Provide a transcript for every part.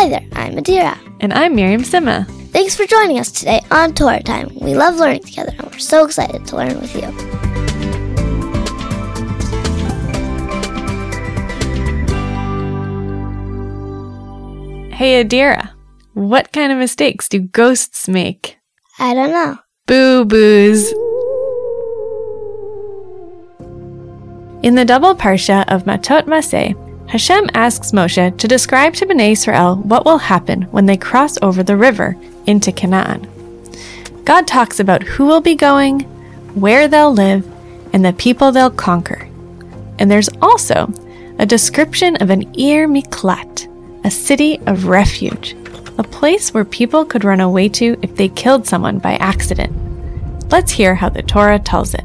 Hi there, I'm Adira. And I'm Miriam Simma. Thanks for joining us today on Torah Time. We love learning together and we're so excited to learn with you. Hey Adira, what kind of mistakes do ghosts make? I don't know. Boo boos. In the double parsha of Matot Masei, Hashem asks Moshe to describe to Bnei Israel what will happen when they cross over the river into Canaan. God talks about who will be going, where they'll live, and the people they'll conquer. And there's also a description of an Ir Miklat, a city of refuge, a place where people could run away to if they killed someone by accident. Let's hear how the Torah tells it.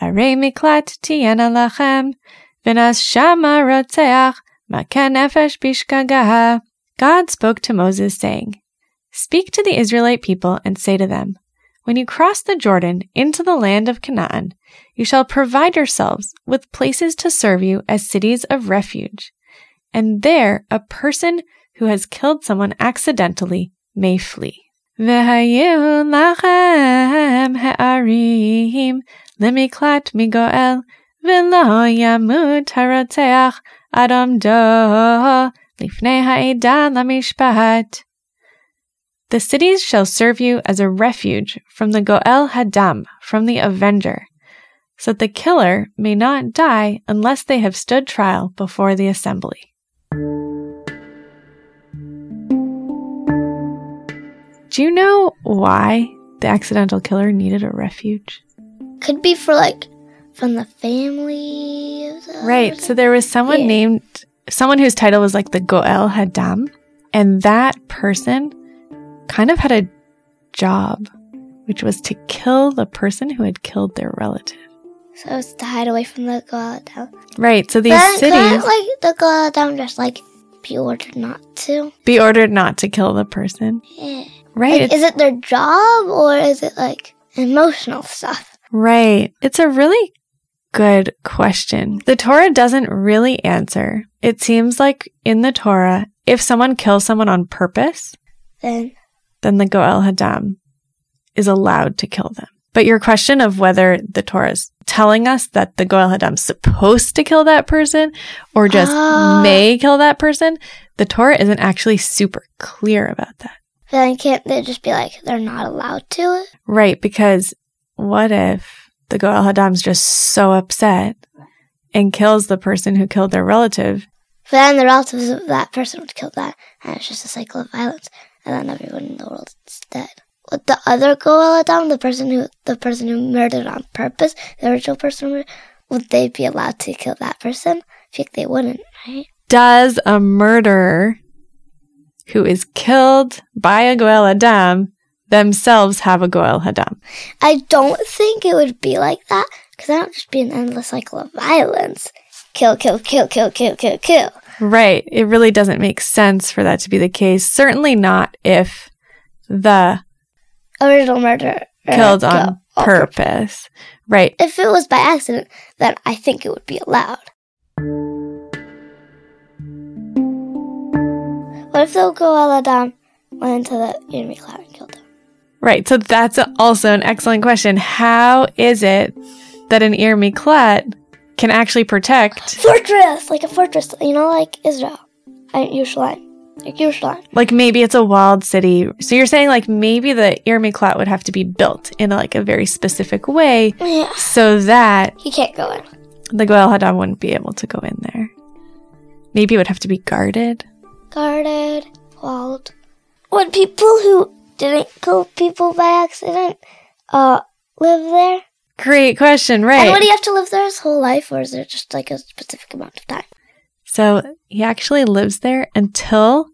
Arei miklat תהיינה לכם, ונס שמה רוצח, מכה נפש בשגגה. God spoke to Moses, saying, Speak to the Israelite people and say to them, When you cross the Jordan into the land of Canaan, you shall provide yourselves with places to serve you as cities of refuge. And there a person who has killed someone accidentally may flee. והיו lachem הערים למקלט מגואל, ולא ימות הרוצח עד עמדו לפני העדה למשפט. The cities shall serve you as a refuge from the Goel Hadam, from the avenger, so that the killer may not die unless they have stood trial before the assembly. Do you know why the accidental killer needed a refuge? Could be for like from the family. the Right. So there was someone Yeah. named, someone whose title was like the Goel Hadam, and that person kind of had a job, which was to kill the person who had killed their relative. So it's to hide away from the Goel Hadam. Right. So these But cities couldn't, like the Goel Hadam, just like be ordered not to. be ordered not to kill the person. Yeah. Right. Like, is it their job or is it like emotional stuff? Right. It's a really good question. The Torah doesn't really answer. It seems like in the Torah, if someone kills someone on purpose, Then then the Goel Hadam is allowed to kill them. But your question of whether the Torah is telling us that the Goel Hadam's supposed to kill that person or just Ah. may kill that person, the Torah isn't actually super clear about that. then can't they just be like they're not allowed to? Right, because what if the Goel Hadam's just so upset and kills the person who killed their relative? But then the relatives of that person would kill that, and it's just a cycle of violence, and then everyone in the world is dead. Would the other Goel Hadam, the person who the person who murdered on purpose, the original person, would they be allowed to kill that person? I think they wouldn't, right? Does a murderer who is killed by a Goel Hadam themselves have a Goel Hadam? I don't think it would be like that, because that would just be an endless cycle of violence. Kill, kill, kill, kill, kill, kill, kill. Right. It really doesn't make sense for that to be the case. Certainly not if the Original murder. uh, killed on purpose. Right. If it was by accident, then I think it would be allowed. What if the Goel Hadam went into the Ir Miklat and killed him? Right. So that's also an excellent question. How is it that an Ir Miklat can actually protect, Fortress! Like a fortress, you know, like Israel. I Yerushalayim. Like Yerushalayim. like maybe it's a walled city. So you're saying like maybe the Ir Miklat would have to be built in like a very specific way Yeah. so that He can't go in. the Goel Hadam wouldn't be able to go in there. Maybe it would have to be guarded. Guarded, walled. Would people who didn't kill people by accident uh live there? Great question, right? And would he have to live there his whole life or is there just like a specific amount of time? So he actually lives there until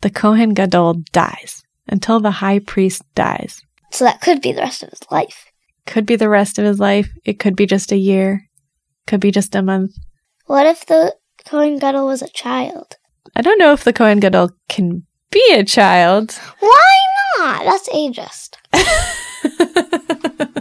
the Kohen Gadol dies, until the high priest dies. So that could be the rest of his life. Could be the rest of his life. It could be just a year. Could be just a month. What if the Kohen Gadol was a child? I don't know if the Kohen Gadol can be a child. Why not? That's ageist.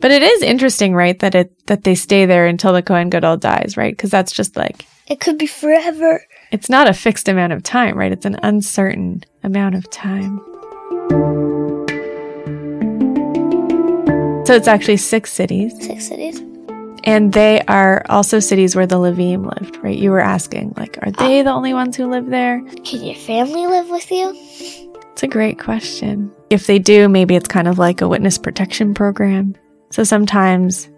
but it is interesting, right? That it that they stay there until the Kohen Gadol dies, right? Because that's just like It could be forever. it's not a fixed amount of time, right? It's an uncertain amount of time. So it's actually six cities, Six cities. and they are also cities where the Levim lived, right? You were asking, like, are uh, they the only ones who live there? Can your family live with you? It's a great question. If they do, maybe it's kind of like a witness protection program. So sometimes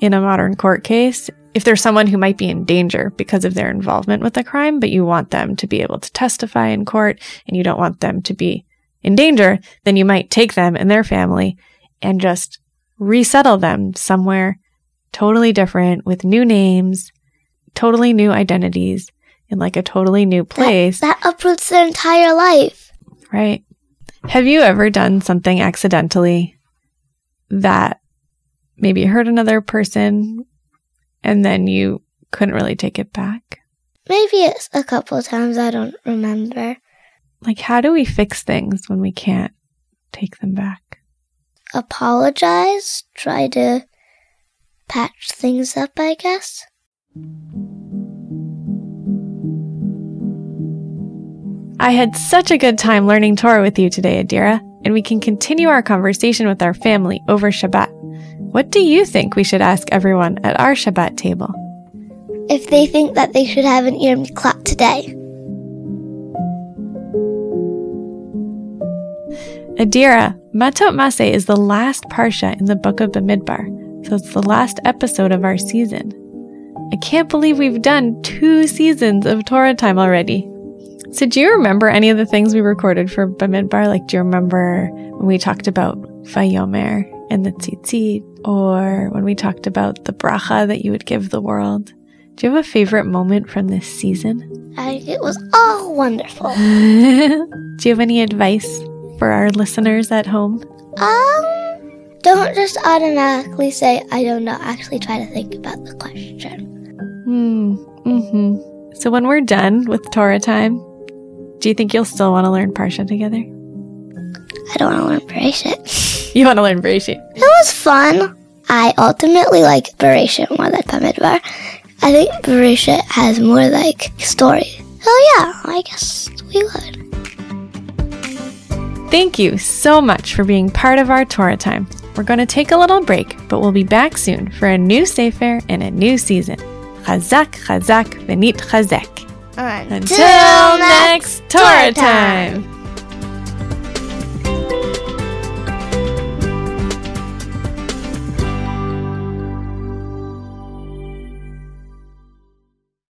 in a modern court case, if there's someone who might be in danger because of their involvement with the crime, but you want them to be able to testify in court and you don't want them to be in danger, then you might take them and their family and just resettle them somewhere totally different with new names, totally new identities in like a totally new place. That, that uproots their entire life. Right. Have you ever done something accidentally that maybe hurt another person and then you couldn't really take it back? Maybe it's a couple of times. I don't remember. Like, how do we fix things when we can't take them back? Apologize. Try to patch things up, I guess. I had such a good time learning Torah with you today, Adira, and we can continue our conversation with our family over Shabbat. What do you think we should ask everyone at our Shabbat table? If they think that they should have an Ir Miklat today. Adira, Matot Masei is the last parsha in the book of Bamidbar, so it's the last episode of our season. I can't believe we've done two seasons of Torah time already. So, do you remember any of the things we recorded for Bamidbar? Like, do you remember when we talked about Fayomer and the tzitzit, or when we talked about the bracha that you would give the world? Do you have a favorite moment from this season? I it was all wonderful. do you have any advice for our listeners at home? Um, don't just automatically say, I don't know. Actually, try to think about the question. Hmm. Mm-hmm. So when we're done with Torah time, do you think you'll still want to learn Parsha together? I don't want to learn Bereshit. You want to learn Bereshit? It was fun. I ultimately like Bereshit more than Bamidbar. I think Bereshit has more like story. Oh yeah, I guess we would. Thank you so much for being part of our Torah time. We're going to take a little break, but we'll be back soon for a new Sefer and a new season. Chazak, chazak, v'nit chazek. Until, Until next Torah time.